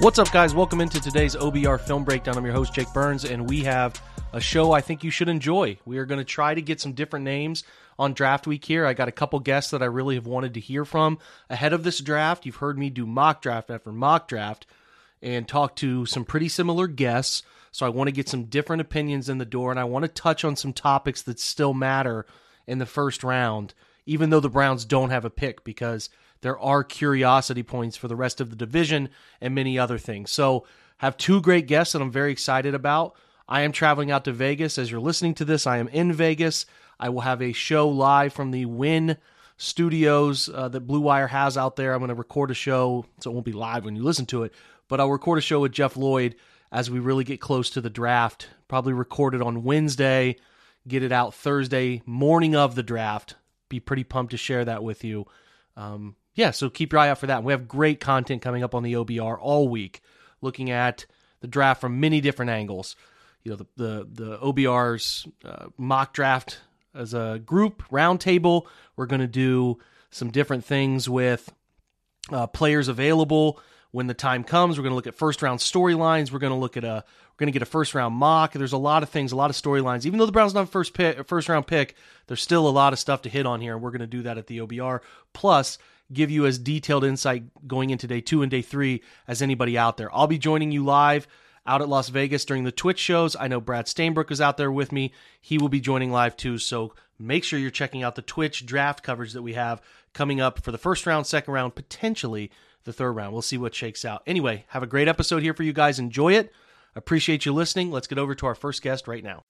What's up, guys? Welcome into today's OBR film breakdown. I'm your host, Jake Burns, and we have a show I think you should enjoy. We are going to try to get some different names on draft week here. I got a couple guests that I really have wanted to hear from ahead of this draft. You've heard me do mock draft after mock draft and talk to some pretty similar guests. So I want to get some different opinions in the door, and I want to touch on some topics that still matter in the first round, even though the Browns don't have a pick, because there are curiosity points for the rest of the division and many other things. So, have two great guests that I'm very excited about. I am traveling out to Vegas. As you're listening to this, I am in Vegas. I will have a show live from the Wynn Studios uh, that Blue Wire has out there. I'm going to record a show, so it won't be live when you listen to it, but I'll record a show with Jeff Lloyd as we really get close to the draft. Probably record it on Wednesday, get it out Thursday morning of the draft. Be pretty pumped to share that with you. Um, yeah, so keep your eye out for that. We have great content coming up on the OBR all week, looking at the draft from many different angles. You know, the the, the OBR's uh, mock draft as a group roundtable. We're going to do some different things with uh, players available when the time comes. We're going to look at first round storylines. We're going to look at a we're going to get a first round mock. There's a lot of things, a lot of storylines. Even though the Browns not first pick, first round pick, there's still a lot of stuff to hit on here, and we're going to do that at the OBR. Plus, give you as detailed insight going into day two and day three as anybody out there. I'll be joining you live out at Las Vegas during the Twitch shows. I know Brad Stainbrook is out there with me. He will be joining live too. So make sure you're checking out the Twitch draft coverage that we have coming up for the first round, second round, potentially the third round. We'll see what shakes out. Anyway, have a great episode here for you guys. Enjoy it. Appreciate you listening. Let's get over to our first guest right now.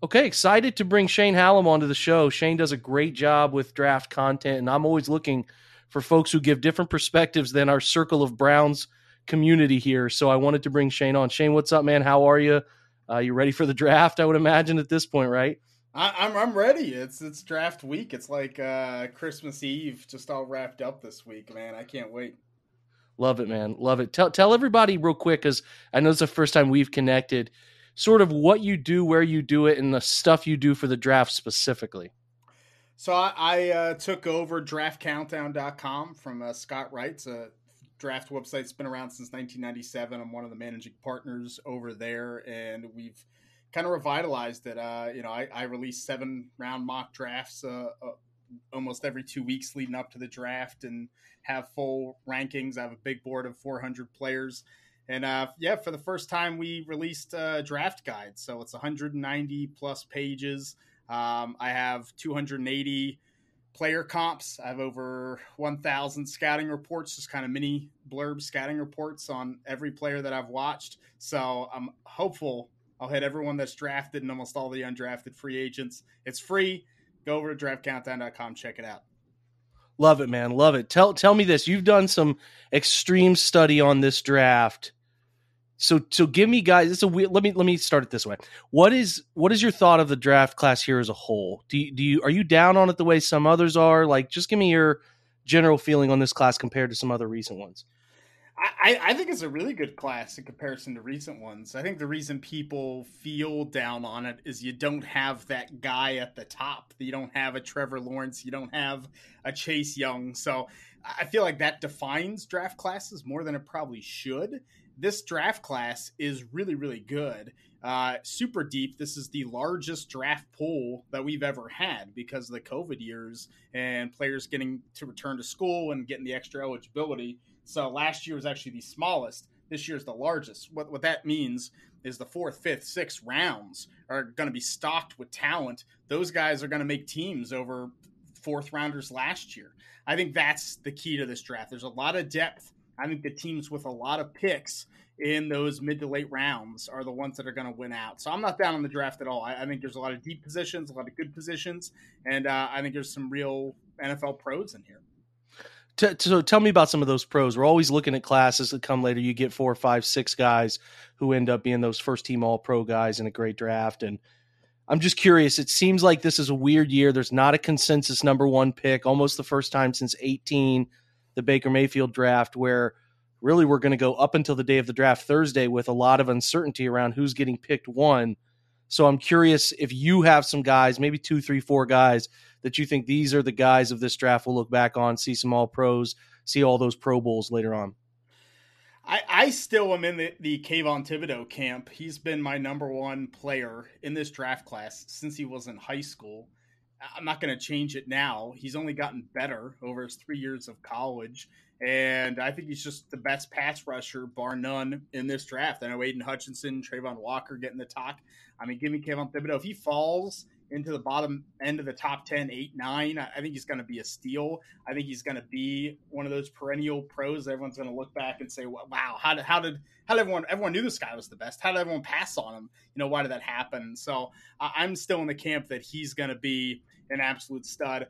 Okay, excited to bring Shane Hallam onto the show. Shane does a great job with draft content, and I'm always looking for folks who give different perspectives than our circle of Browns community here. So I wanted to bring Shane on. Shane, what's up, man? How are you? Uh, you ready for the draft? I would imagine at this point, right? I, am I'm ready. It's it's draft week. It's like uh, Christmas Eve, just all wrapped up this week, man. I can't wait. Love it, man. Love it. Tell tell everybody real quick, because I know it's the first time we've connected sort of what you do, where you do it, and the stuff you do for the draft specifically. So I, I uh, took over draftcountdown.com from uh, Scott Wright. It's a draft website that's been around since 1997. I'm one of the managing partners over there, and we've kind of revitalized it. Uh, you know, I, I release seven round mock drafts uh, uh, almost every two weeks leading up to the draft and have full rankings. I have a big board of 400 players and uh, yeah, for the first time, we released a draft guide. So it's 190 plus pages. Um, I have 280 player comps. I have over 1,000 scouting reports, just kind of mini blurb scouting reports on every player that I've watched. So I'm hopeful I'll hit everyone that's drafted and almost all the undrafted free agents. It's free. Go over to draftcountdown.com, check it out. Love it, man. Love it. Tell tell me this. You've done some extreme study on this draft. So so give me guys. It's a weird. Let me let me start it this way. What is what is your thought of the draft class here as a whole? Do you, do you are you down on it the way some others are? Like, just give me your general feeling on this class compared to some other recent ones. I, I think it's a really good class in comparison to recent ones. I think the reason people feel down on it is you don't have that guy at the top. You don't have a Trevor Lawrence. You don't have a Chase Young. So I feel like that defines draft classes more than it probably should this draft class is really, really good. Uh, super deep. This is the largest draft pool that we've ever had because of the COVID years and players getting to return to school and getting the extra eligibility. So last year was actually the smallest. This year is the largest. What, what that means is the fourth, fifth, sixth rounds are going to be stocked with talent. Those guys are going to make teams over fourth rounders last year. I think that's the key to this draft. There's a lot of depth I think the teams with a lot of picks in those mid to late rounds are the ones that are going to win out. So I'm not down on the draft at all. I, I, think there's a lot of deep positions, a lot of good positions, and uh, I think there's some real NFL pros in here. so tell me about some of those pros. We're always looking at classes that come later. You get four, five, six guys who end up being those first team All Pro guys in a great draft, and I'm just curious. It seems like this is a weird year. There's not a consensus number one pick, almost the first time since 18 the Baker Mayfield draft, where really we're going to go up until the day of the draft Thursday with a lot of uncertainty around who's getting picked one. So I'm curious if you have some guys, maybe two, three, four guys that you think these are the guys of this draft we'll look back on, see some all pros, see all those Pro Bowls later on. I, I still am in the, the Kayvon Thibodeaux camp. He's been my number one player in this draft class since he was in high school. I'm not going to change it now. He's only gotten better over his three years of college. And I think he's just the best pass rusher, bar none, in this draft. I know Aidan Hutchinson, Travon Walker getting the talk. I mean, give me Kayvon Thibodeaux. If he falls into the bottom end of the top 10, 8, 9, I think he's going to be a steal. I think he's going to be one of those perennial pros. Everyone's going to look back and say, wow, how did, how did, how did everyone, everyone knew this guy was the best. How did everyone pass on him? You know, why did that happen? So I'm still in the camp that he's going to be an absolute stud.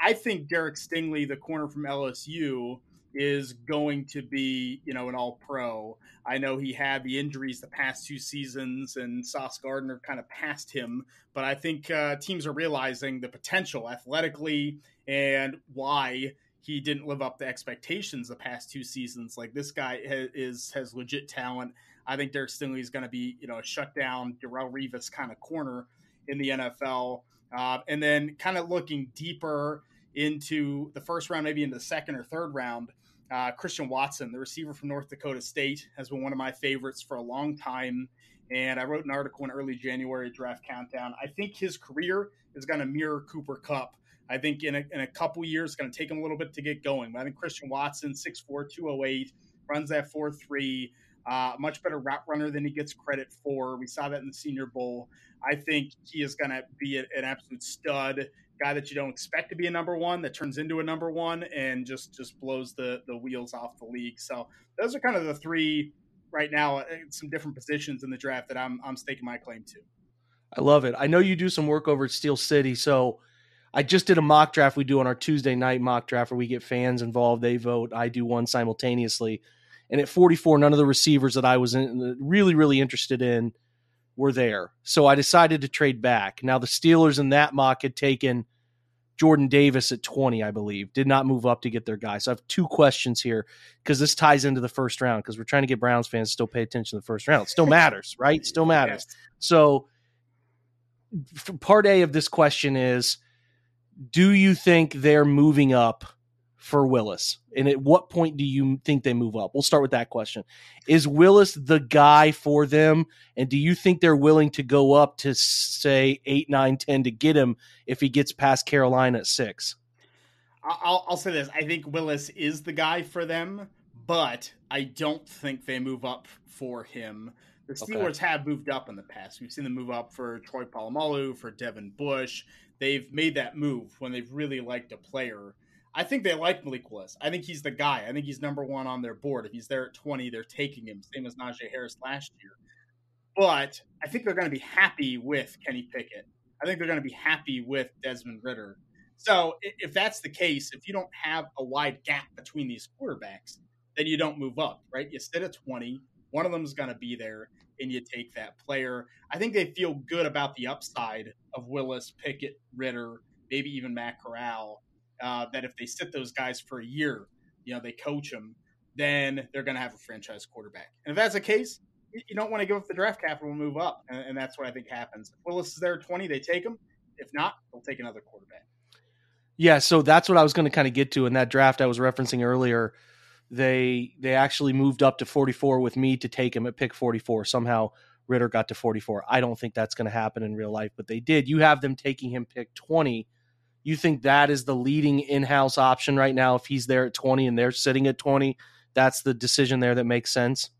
I think Derek Stingley, the corner from LSU, is going to be, you know, an all pro. I know he had the injuries the past two seasons and Sauce Gardner kind of passed him, but I think uh, teams are realizing the potential athletically and why he didn't live up to expectations the past two seasons. Like this guy is has legit talent. I think Derek Stingley is going to be, you know, a shutdown Darrelle Revis kind of corner in the NFL. Uh, and then kind of looking deeper into the first round, maybe into the second or third round, uh, Christian Watson, the receiver from North Dakota State, has been one of my favorites for a long time. And I wrote an article in early January draft countdown. I think his career is going to mirror Cooper Kupp. I think in a, in a couple years, it's going to take him a little bit to get going. But I think Christian Watson, 6'4, 208, runs that 4 3, uh, much better route runner than he gets credit for. We saw that in the Senior Bowl. I think he is going to be an absolute stud guy that you don't expect to be a number one that turns into a number one and just just blows the the wheels off the league. So those are kind of the three right now. Uh, some different positions in the draft that I'm I'm staking my claim to. I love it. I know you do some work over at Steel City, so I just did a mock draft we do on our Tuesday night mock draft where we get fans involved. They vote. I do one simultaneously. And at 44, none of the receivers that I was in, really, really interested in were there. So I decided to trade back. Now the Steelers in that mock had taken Jordan Davis at 20, I believe, did not move up to get their guy. So I have two questions here because this ties into the first round because we're trying to get Browns fans to still pay attention to the first round. It still matters, right? Still matters. Yes. So part A of this question is do you think they're moving up for Willis? And at what point do you think they move up? We'll start with that question. Is Willis the guy for them? And do you think they're willing to go up to say eight, nine, ten to get him if he gets past Carolina at six? I'll, I'll say this. I think Willis is the guy for them, but I don't think they move up for him. The Steelers okay. have moved up in the past. We've seen them move up for Troy Polamalu, for Devin Bush. They've made that move when they've really liked a player. I think they like Malik Willis. I think he's the guy. I think he's number one on their board. If he's there at 20, they're taking him, same as Najee Harris last year. But I think they're going to be happy with Kenny Pickett. I think they're going to be happy with Desmond Ridder. So if that's the case, if you don't have a wide gap between these quarterbacks, then you don't move up, right? You sit at 20, one of them is going to be there, and you take that player. I think they feel good about the upside of Willis, Pickett, Ritter, maybe even Matt Corral uh, that if they sit those guys for a year, you know, they coach them, then they're going to have a franchise quarterback. And if that's the case, you don't want to give up the draft capital and move up. And, and that's what I think happens. If Willis is there at 20, they take him. If not, they'll take another quarterback. Yeah, so that's what I was going to kind of get to in that draft I was referencing earlier. They they actually moved up to 44 with me to take him at pick 44. Somehow Ridder got to 44. I don't think that's going to happen in real life, but they did. You have them taking him pick 20 you think that is the leading in-house option right now if he's there at 20 and they're sitting at 20 that's the decision there that makes sense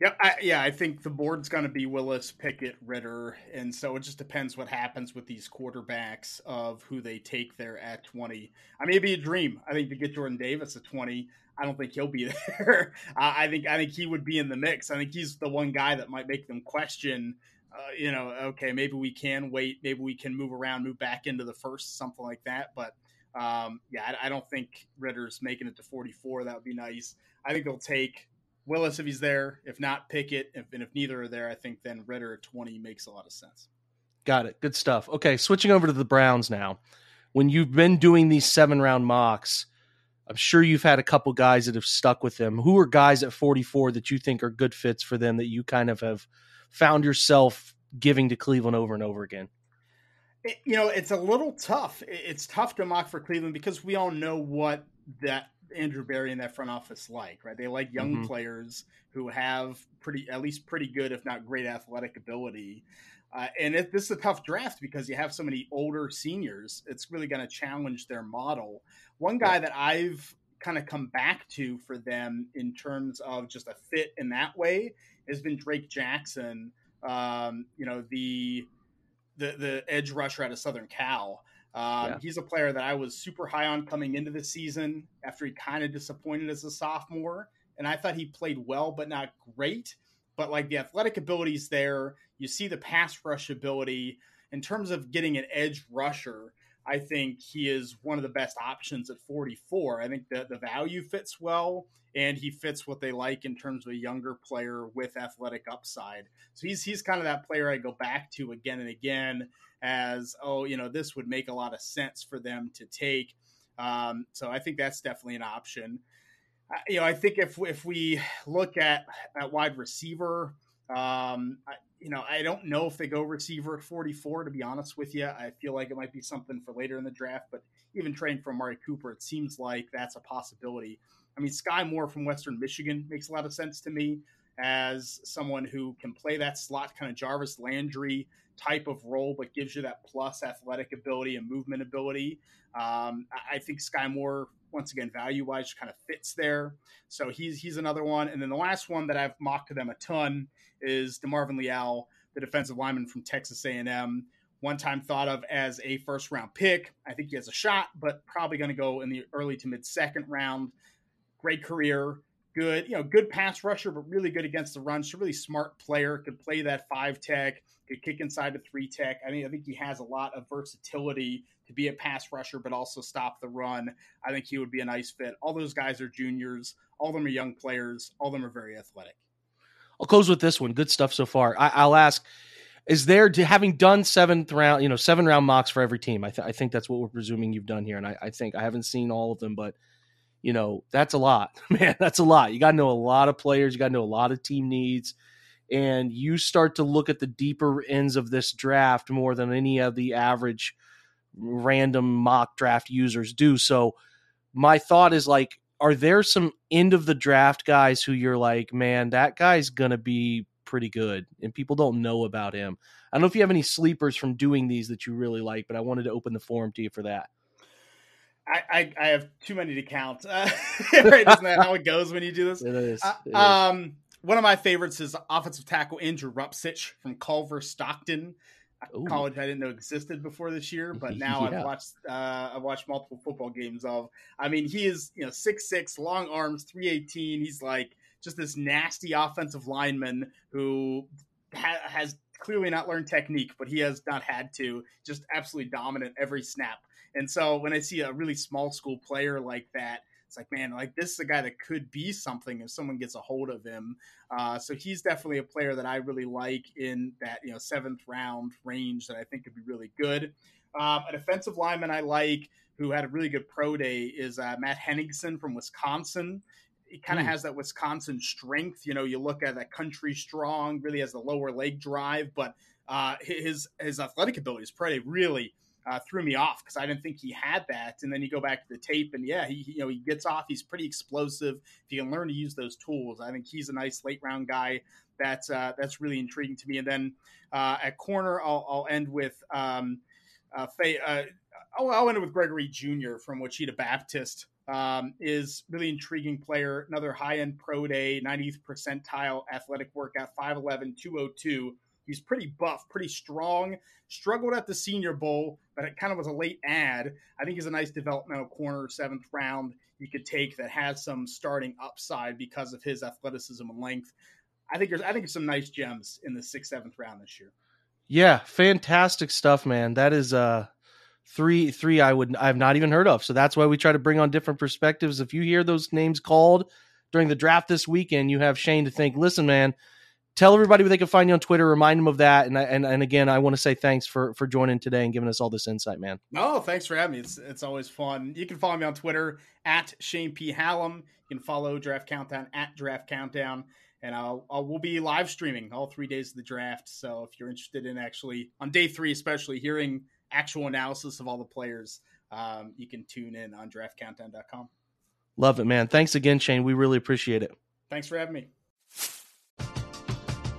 yeah, I, yeah, I think the board's going to be Willis, Pickett, Ridder and so it just depends what happens with these quarterbacks of who they take there at twenty. I mean, it'd be a dream. I think to get Jordan Davis at twenty, I don't think he'll be there. I think I think he would be in the mix. I think he's the one guy that might make them question uh, you know, okay, maybe we can wait, maybe we can move around, move back into the first, something like that. But um, yeah, I, I, don't think Ridder's making it to 44. That would be nice. I think they'll take Willis if he's there. If not, Pickett. If, and if neither are there, I think then Ritter at 20 makes a lot of sense. Got it. Good stuff. Okay, switching over to the Browns now. When you've been doing these seven round mocks, I'm sure you've had a couple guys that have stuck with them. Who are guys at 44 that you think are good fits for them that you kind of have – found yourself giving to Cleveland over and over again? you know, it's a little tough. It's tough to mock for Cleveland because we all know what that Andrew Berry and that front office like, right? They like young mm-hmm. players who have pretty, at least pretty good, if not great athletic ability. Uh, and it, this is a tough draft because you have so many older seniors. It's really going to challenge their model. One guy that I've kind of come back to for them in terms of just a fit in that way has been Drake Jackson. Um, you know the the the edge rusher out of Southern Cal. Um, yeah. He's a player that I was super high on coming into the season after he kind of disappointed as a sophomore. And I thought he played well, but not great. But like the athletic abilities there, you see the pass rush ability. In terms of getting an edge rusher, I think he is one of the best options at 44. I think the, the value fits well, and he fits what they like in terms of a younger player with athletic upside. So he's he's kind of that player I go back to again and again as oh you know this would make a lot of sense for them to take. Um, so I think that's definitely an option. You know I think if if we look at at wide receiver. Um, I, you know, I don't know if they go receiver at 44, to be honest with you. I feel like it might be something for later in the draft, but even trading for Amari Cooper, it seems like that's a possibility. I mean, Sky Moore from Western Michigan makes a lot of sense to me as someone who can play that slot kind of Jarvis Landry type of role, but gives you that plus athletic ability and movement ability. Um, I think Sky Moore, once again, value wise, kind of fits there. So he's he's another one. And then the last one that I've mocked to them a ton is DeMarvin Leal, the defensive lineman from Texas A&M. One time thought of as a first round pick. I think he has a shot, but probably going to go in the early to mid second round. Great career, good, you know, good pass rusher, but really good against the run. So really smart player, could play that five tech, could kick inside the three tech. I mean, I think he has a lot of versatility to be a pass rusher, but also stop the run. I think he would be a nice fit. All those guys are juniors. All of them are young players. All of them are very athletic. I'll close with this one. Good stuff so far. I, will ask: Is there having done seventh round, you know, seven round mocks for every team? I, th- I think that's what we're presuming you've done here, and I, I think I haven't seen all of them, but you know, that's a lot, man. That's a lot. You got to know a lot of players. You got to know a lot of team needs, and you start to look at the deeper ends of this draft more than any of the average random mock draft users do. So, my thought is like are there some end of the draft guys who you're like, man, that guy's gonna be pretty good, and people don't know about him? I don't know if you have any sleepers from doing these that you really like, but I wanted to open the forum to you for that. I, I, I have too many to count. Uh, right? Isn't that how it goes when you do this? It is. Uh, it um, one of my favorites is offensive tackle Andrew Rupcich from Culver Stockton. Ooh. college I didn't know existed before this year, but now yeah. I've watched uh, I've watched multiple football games of. I mean, he is you know six six, long arms, three eighteen. He's like just this nasty offensive lineman who ha- has clearly not learned technique, but he has not had to. Just absolutely dominant every snap. And so when I see a really small school player like that it's like, man, like this is a guy that could be something if someone gets a hold of him. Uh, so he's definitely a player that I really like in that you know seventh round range that I think could be really good. Um, a defensive lineman I like who had a really good pro day is uh, Matt Henningsen from Wisconsin. He kind of mm. has that Wisconsin strength. You know, you look at that country strong, really has the lower leg drive, but uh, his his athletic ability is pretty really uh, threw me off because I didn't think he had that. And then you go back to the tape, and yeah, he you know he gets off. He's pretty explosive. If you can learn to use those tools, I think he's a nice late round guy. That's uh, that's really intriguing to me. And then uh, at corner, I'll, I'll end with um, uh, Faye, uh, I'll, I'll end with Gregory Junior from Ouachita Baptist. Um, is really intriguing player. Another high end pro day, 90th percentile athletic workout, 5'11, 202 He's pretty buff, pretty strong. Struggled at the Senior Bowl, but it kind of was a late ad. I think he's a nice developmental corner, seventh round you could take that has some starting upside because of his athleticism and length. I think there's I think there's some nice gems in the sixth, seventh round this year. Yeah, fantastic stuff, man. That is uh three three I would I've not even heard of. So that's why we try to bring on different perspectives. If you hear those names called during the draft this weekend, you have Shane to think, listen, man, tell everybody where they can find you on Twitter. Remind them of that. And and and again, I want to say thanks for for joining today and giving us all this insight, man. No, thanks for having me. It's it's always fun. You can follow me on Twitter at Shane P Hallam. You can follow Draft Countdown at Draft Countdown. And I'll, I'll we'll be live streaming all three days of the draft. So if you're interested in actually on day three, especially hearing actual analysis of all the players, um, you can tune in on DraftCountdown.com. Love it, man. Thanks again, Shane. We really appreciate it. Thanks for having me.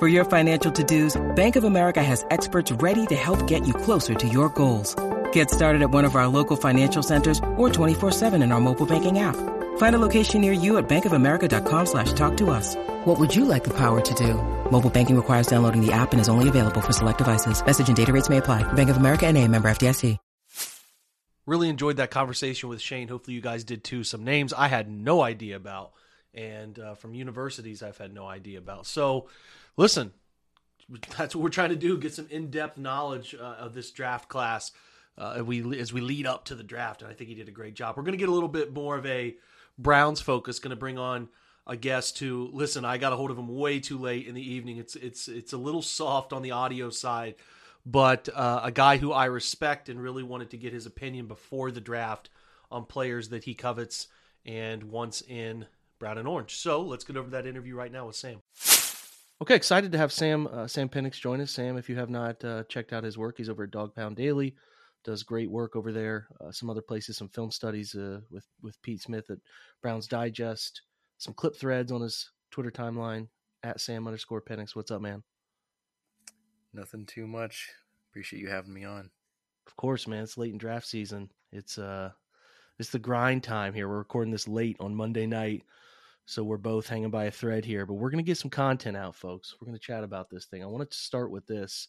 For your financial to-dos, Bank of America has experts ready to help get you closer to your goals. Get started at one of our local financial centers or 24-7 in our mobile banking app. Find a location near you at bankofamerica.com slash talk to us. What would you like the power to do? Mobile banking requires downloading the app and is only available for select devices. Message and data rates may apply. Bank of America and a member FDIC. Really enjoyed that conversation with Shane. Hopefully you guys did too. Some names I had no idea about. And uh, from universities I've had no idea about. So listen, that's what we're trying to do: get some in-depth knowledge uh, of this draft class uh, we as we lead up to the draft. And I think he did a great job. We're going to get a little bit more of a Browns focus. Going to bring on a guest to listen. I got a hold of him way too late in the evening. It's it's it's a little soft on the audio side, but uh, a guy who I respect and really wanted to get his opinion before the draft on players that he covets and wants in brown and orange. So let's get over that interview right now with Sam. Okay, excited to have Sam uh, Sam Penix join us. Sam, if you have not uh, checked out his work, he's over at Dawg Pound Daily. Does great work over there. Uh, some other places, some film studies uh, with with Pete Smith at Browns Digest. Some clip threads on his Twitter timeline at Sam underscore Penix. What's up, man? Nothing too much. Appreciate you having me on. Of course, man. It's late in draft season. It's uh, it's the grind time here. We're recording this late on Monday night. So we're both hanging by a thread here, but we're going to get some content out, folks. We're going to chat about this thing. I wanted to start with this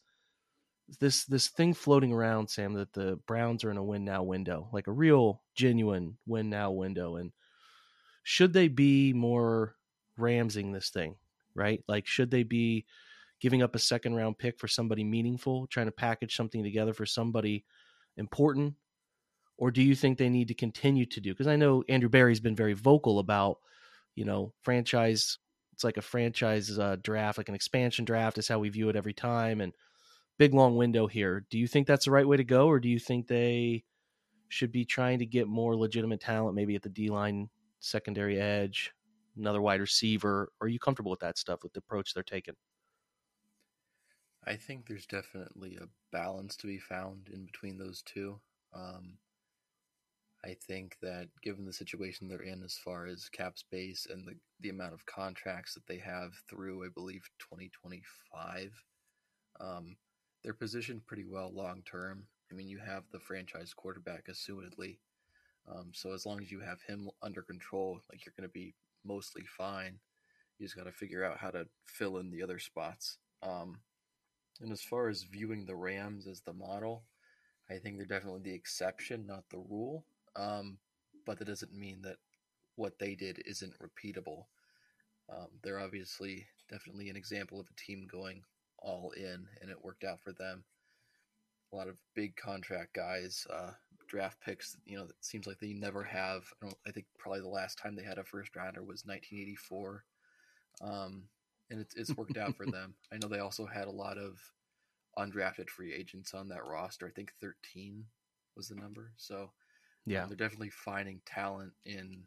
this this thing floating around, Sam, that the Browns are in a win now window, like a real genuine win now window. And should they be more Ramsing this thing, right? Like should they be giving up a second round pick for somebody meaningful, trying to package something together for somebody important? Or do you think they need to continue to do? Because I know Andrew Berry's been very vocal about you know, franchise. It's like a franchise uh, draft, like an expansion draft is how we view it every time. And big long window here. Do you think that's the right way to go, or do you think they should be trying to get more legitimate talent, maybe at the D line, secondary edge, another wide receiver? Are you comfortable with that stuff, with the approach they're taking? I think there's definitely a balance to be found in between those two. Um, I think that given the situation they're in as far as cap space and the, the amount of contracts that they have through, I believe, 2025, um, they're positioned pretty well long term. I mean, you have the franchise quarterback, assumedly. Um, so as long as you have him under control, like you're going to be mostly fine. You just got to figure out how to fill in the other spots. Um, and as far as viewing the Rams as the model, I think they're definitely the exception, not the rule. Um, but that doesn't mean that what they did isn't repeatable. Um, they're obviously definitely an example of a team going all in, and it worked out for them. A lot of big contract guys, uh, draft picks. You know, it seems like they never have. I, I, think probably the last time they had a first rounder was 1984, um, and it's it's worked out for them. I know they also had a lot of undrafted free agents on that roster. I think 13 was the number. So yeah, um, they're definitely finding talent in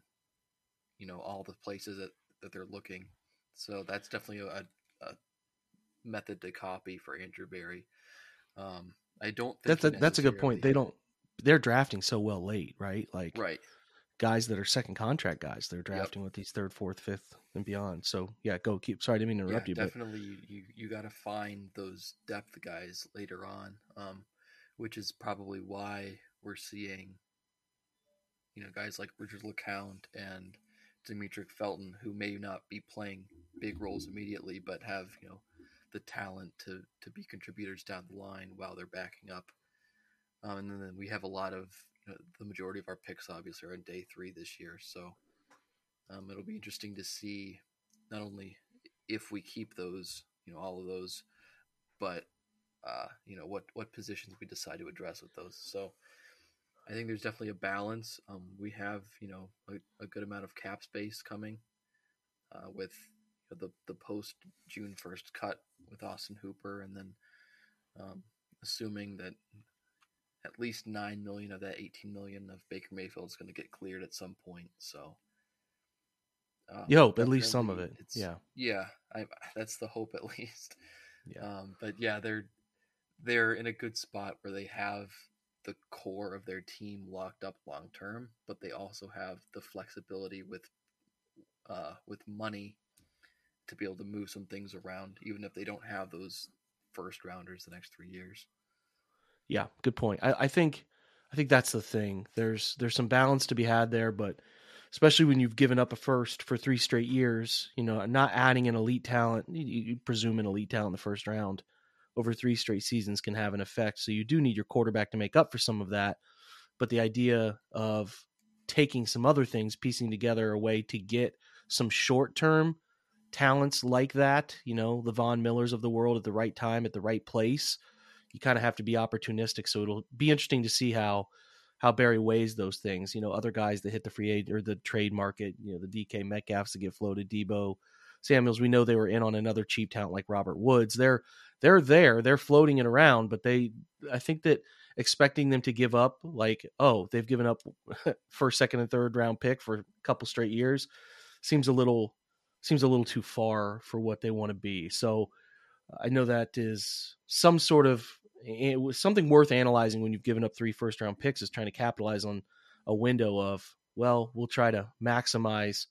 you know all the places that that they're looking. So that's definitely a, a method to copy for Andrew Berry. Um, I don't. that's a, that's a good point. They don't they're drafting so well late, right? Like Right. guys that are second contract guys, they're drafting with these third, fourth, fifth, and beyond. So yeah, go keep. Sorry, I didn't mean to Yeah, interrupt you, but definitely. You you, you got to find those depth guys later on, um, which is probably why we're seeing, you know, guys like Richard LeCounte and Demetric Felton, who may not be playing big roles immediately, but have you know the talent to to be contributors down the line while they're backing up. Um, and then we have a lot of you know, the majority of our picks obviously are on day three this year, so um, it'll be interesting to see not only if we keep those, you know, all of those, but uh, you know what what positions we decide to address with those. So I think there's definitely a balance. Um, we have you know a, a good amount of cap space coming uh, with the the post June first cut with Austin Hooper, and then um, assuming that at least nine million of that eighteen million of Baker Mayfield is going to get cleared at some point. So. um, you hope at least some of it. it's- Yeah, yeah, I, that's the hope at least. yeah, Um, but yeah, they're they're in a good spot where they have the core of their team locked up long term, but they also have the flexibility with uh, with money to be able to move some things around, even if they don't have those first rounders the next three years. yeah. Good point. I, I think, I think that's the thing. There's there's some balance to be had there, but especially when you've given up a first for three straight years, you know, not adding an elite talent, you, you presume an elite talent in the first round over three straight seasons can have an effect. So you do need your quarterback to make up for some of that. But the idea of taking some other things, piecing together a way to get some short term talents like that, you know, the Von Millers of the world at the right time, at the right place, you kind of have to be opportunistic. So it'll be interesting to see how how Berry weighs those things. You know, other guys that hit the free agent or the trade market, you know, the DK Metcalfs that get floated, Deebo Samuels, we know they were in on another cheap talent like Robert Woods. They're they're there, they're floating it around, but they I think that expecting them to give up like, oh, they've given up first, second, and third round pick for a couple straight years seems a little seems a little too far for what they want to be. So I know that is some sort of eh, it was something worth analyzing when you've given up three first round picks is trying to capitalize on a window of well we'll try to maximize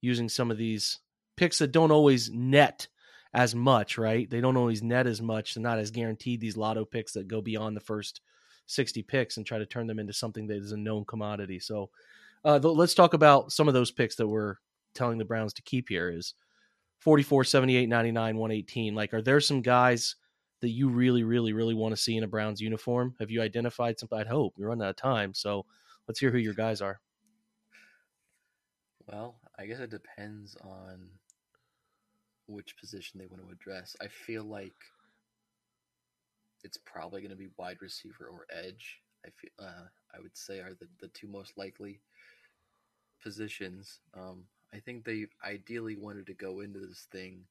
using some of these picks that don't always net as much right they don't always net as much they're not as guaranteed these lotto picks that go beyond the first 60 picks and try to turn them into something that is a known commodity so uh, th- let's talk about some of those picks that we're telling the browns to keep here is 44 78 99 118 like are there some guys that you really, really, really want to see in a Browns uniform? Have you identified some? I'd hope you're running out of time, so let's hear who your guys are. Well, I guess it depends on which position they want to address. I feel like it's probably going to be wide receiver or edge. I feel uh, I would say are the, the two most likely positions. Um, I think they ideally wanted to go into this thing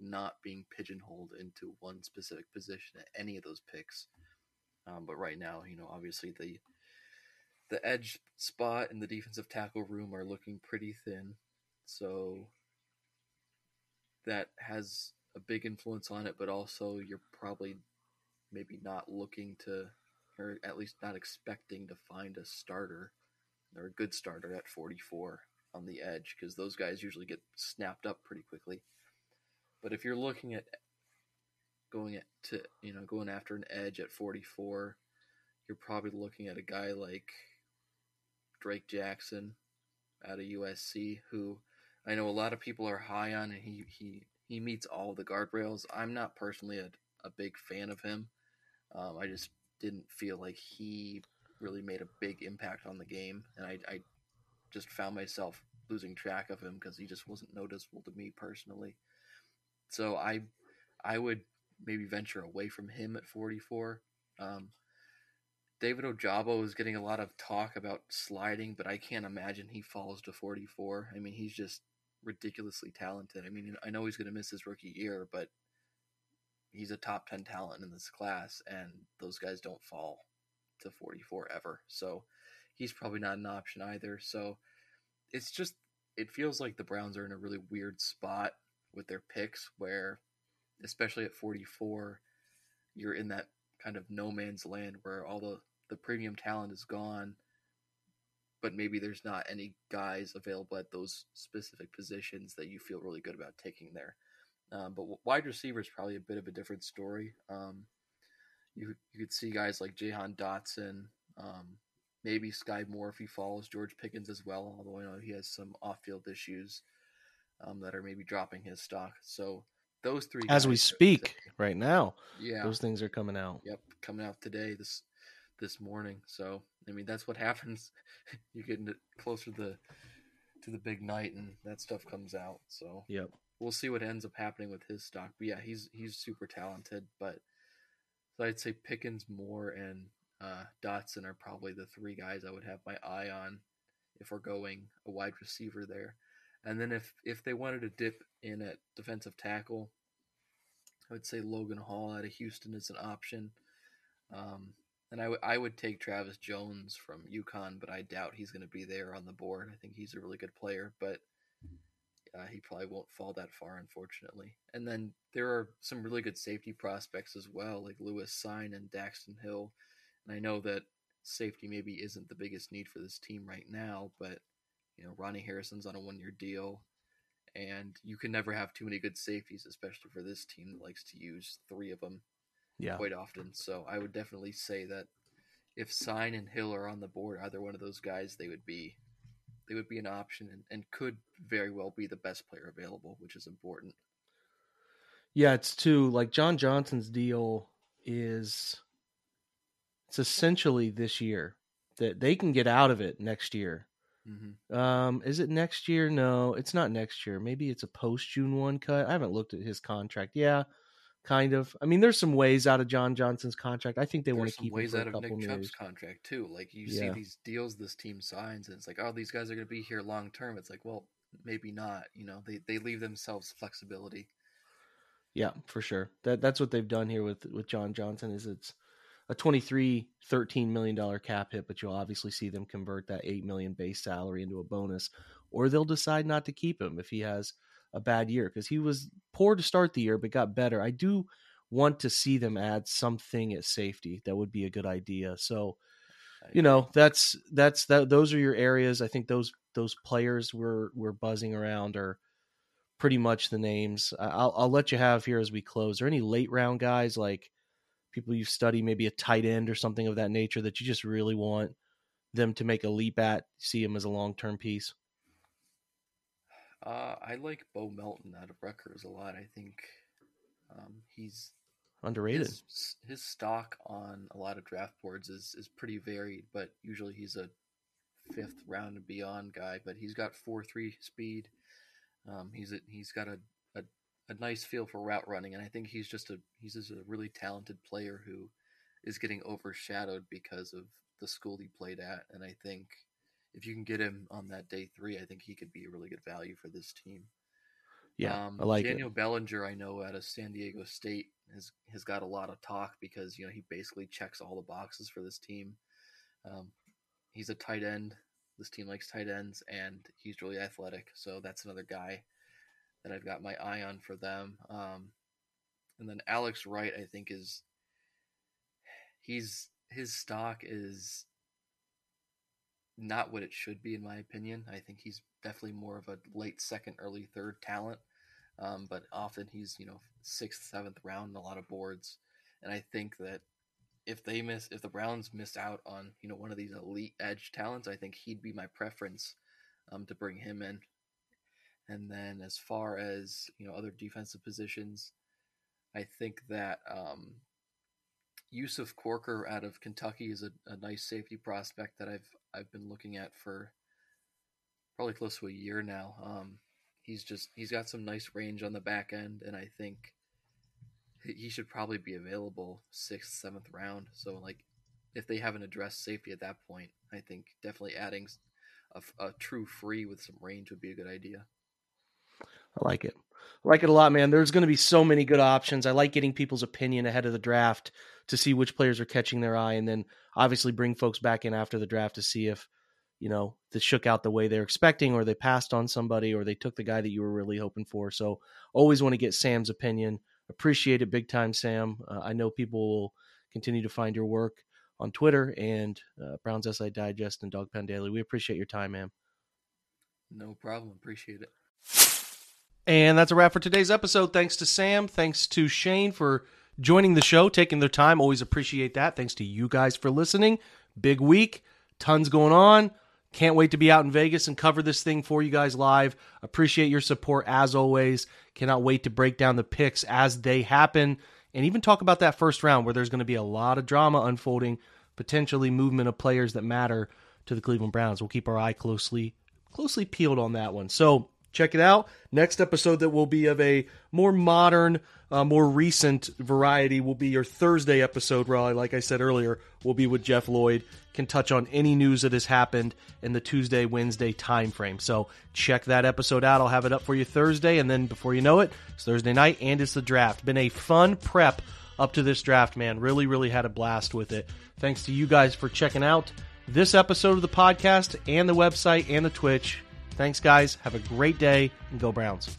not being pigeonholed into one specific position at any of those picks. Um, but right now, you know, obviously the the edge spot and the defensive tackle room are looking pretty thin, so that has a big influence on it. But also, you're probably maybe not looking to, or at least not expecting to find a starter or a good starter at 44 on the edge because those guys usually get snapped up pretty quickly. But if you're looking at going at to you know going after an edge at 44, you're probably looking at a guy like Drake Jackson out of USC, who I know a lot of people are high on, and he he he meets all the guardrails. I'm not personally a, a big fan of him. Um, I just didn't feel like he really made a big impact on the game, and I, I just found myself losing track of him because he just wasn't noticeable to me personally. So I I would maybe venture away from him at 44. Um, David Ojabo is getting a lot of talk about sliding, but I can't imagine he falls to 44. I mean, he's just ridiculously talented. I mean, I know he's going to miss his rookie year, but he's a top 10 talent in this class, and those guys don't fall to 44 ever. So he's probably not an option either. So it's just, it feels like the Browns are in a really weird spot with their picks where, especially at 44, you're in that kind of no man's land where all the the premium talent is gone, but maybe there's not any guys available at those specific positions that you feel really good about taking there. Um, but wide receiver is probably a bit of a different story. Um, you you could see guys like Jahan Dotson, um, maybe Sky Moore if he follows George Pickens as well. Although I know he has some off-field issues um, that are maybe dropping his stock. So those three, as we speak right now, yeah, those things are coming out. Yep, coming out today this this morning. So I mean, that's what happens. you get closer to the to the big night, and that stuff comes out. So yep, we'll see what ends up happening with his stock. But yeah, he's he's super talented. But so I'd say Pickens, Moore, and uh, Dotson are probably the three guys I would have my eye on if we're going a wide receiver there. And then if if they wanted to dip in at defensive tackle, I would say Logan Hall out of Houston is an option. Um, and I, w- I would take Travis Jones from UConn, but I doubt he's going to be there on the board. I think he's a really good player, but uh, he probably won't fall that far, unfortunately. And then there are some really good safety prospects as well, like Lewis Cine and Daxton Hill. And I know that safety maybe isn't the biggest need for this team right now, but you know Ronnie Harrison's on a one-year deal, and you can never have too many good safeties, especially for this team that likes to use three of them yeah. quite often. So I would definitely say that if Cine and Hill are on the board, either one of those guys, they would be they would be an option and, and could very well be the best player available, which is important. Yeah, it's too like John Johnson's deal is it's essentially this year that they can get out of it next year. Mm-hmm. Um, is it next year? No, it's not next year. Maybe it's a post June one cut. I haven't looked at his contract. Yeah, kind of. I mean, there's some ways out of John Johnson's contract. I think they want to keep ways out of Nick Chubb's contract too. Like you yeah. see these deals this team signs, and it's like, oh, these guys are going to be here long term. It's like, well, maybe not. You know, they they leave themselves flexibility. Yeah, for sure. That that's what they've done here with with John Johnson. Is it's a 23 13 million dollar cap hit but you'll obviously see them convert that 8 million base salary into a bonus or they'll decide not to keep him if he has a bad year because he was poor to start the year but got better. I do want to see them add something at safety. That would be a good idea. So, you know, that's that's that. Those are your areas. I think those those players we're we're buzzing around are pretty much the names. I'll I'll let you have here as we close. Are any late round guys like people you study, maybe a tight end or something of that nature that you just really want them to make a leap at? See him as a long term piece. Uh, I like Bo Melton out of Rutgers a lot. I think um, he's underrated. His, his, stock on a lot of draft boards is is pretty varied, but usually he's a fifth round and beyond guy. But he's got four three speed. Um, he's a, he's got a, a a nice feel for route running, and I think he's just a he's just a really talented player who is getting overshadowed because of the school he played at, and I think if you can get him on that day three, I think he could be a really good value for this team. Yeah, um, I like Daniel it. Bellinger. I know out of San Diego State has has got a lot of talk because you know he basically checks all the boxes for this team. Um, he's a tight end. This team likes tight ends, and he's really athletic. So that's another guy that I've got my eye on for them. Um, and then Alex Wright, I think is he's his stock is not what it should be, in my opinion. I think he's definitely more of a late second, early third talent. Um, but often he's, you know, sixth, seventh round in a lot of boards. And I think that if they miss, if the Browns miss out on, you know, one of these elite edge talents, I think he'd be my preference um, to bring him in. And then as far as, you know, other defensive positions, I think that um, Yusuf Corker out of Kentucky is a, a nice safety prospect that I've I've been looking at for probably close to a year now. Um, he's just he's got some nice range on the back end, and I think he should probably be available sixth, seventh round. So like, if they haven't addressed safety at that point, I think definitely adding a, a true free with some range would be a good idea. I like it. I like it a lot, man. There's going to be so many good options. I like getting people's opinion ahead of the draft to see which players are catching their eye, and then obviously bring folks back in after the draft to see if you know they shook out the way they're expecting, or they passed on somebody, or they took the guy that you were really hoping for. So always want to get Sam's opinion. Appreciate it big time, Sam. Uh, I know people will continue to find your work on Twitter and uh, Browns SI Digest and Dawg Pound Daily. We appreciate your time, man. No problem. Appreciate it. And that's a wrap for today's episode. Thanks to Sam. Thanks to Shane for joining the show, taking their time. Always appreciate that. Thanks to you guys for listening. Big week, tons going on. Can't wait to be out in Vegas and cover this thing for you guys live. Appreciate your support as always. Cannot wait to break down the picks as they happen and even talk about that first round where there's going to be a lot of drama unfolding, potentially movement of players that matter to the Cleveland Browns. We'll keep our eye closely closely peeled on that one. So, check it out. Next episode that will be of a more modern, uh, more recent variety will be your Thursday episode, where, like I said earlier, will be with Jeff Lloyd. Can touch on any news that has happened in the Tuesday, Wednesday time frame. So check that episode out. I'll have it up for you Thursday, and then before you know it, it's Thursday night and it's the draft. Been a fun prep up to this draft, man. Really, really had a blast with it. Thanks to you guys for checking out this episode of the podcast and the website and the Twitch. Thanks, guys. Have a great day and go Browns.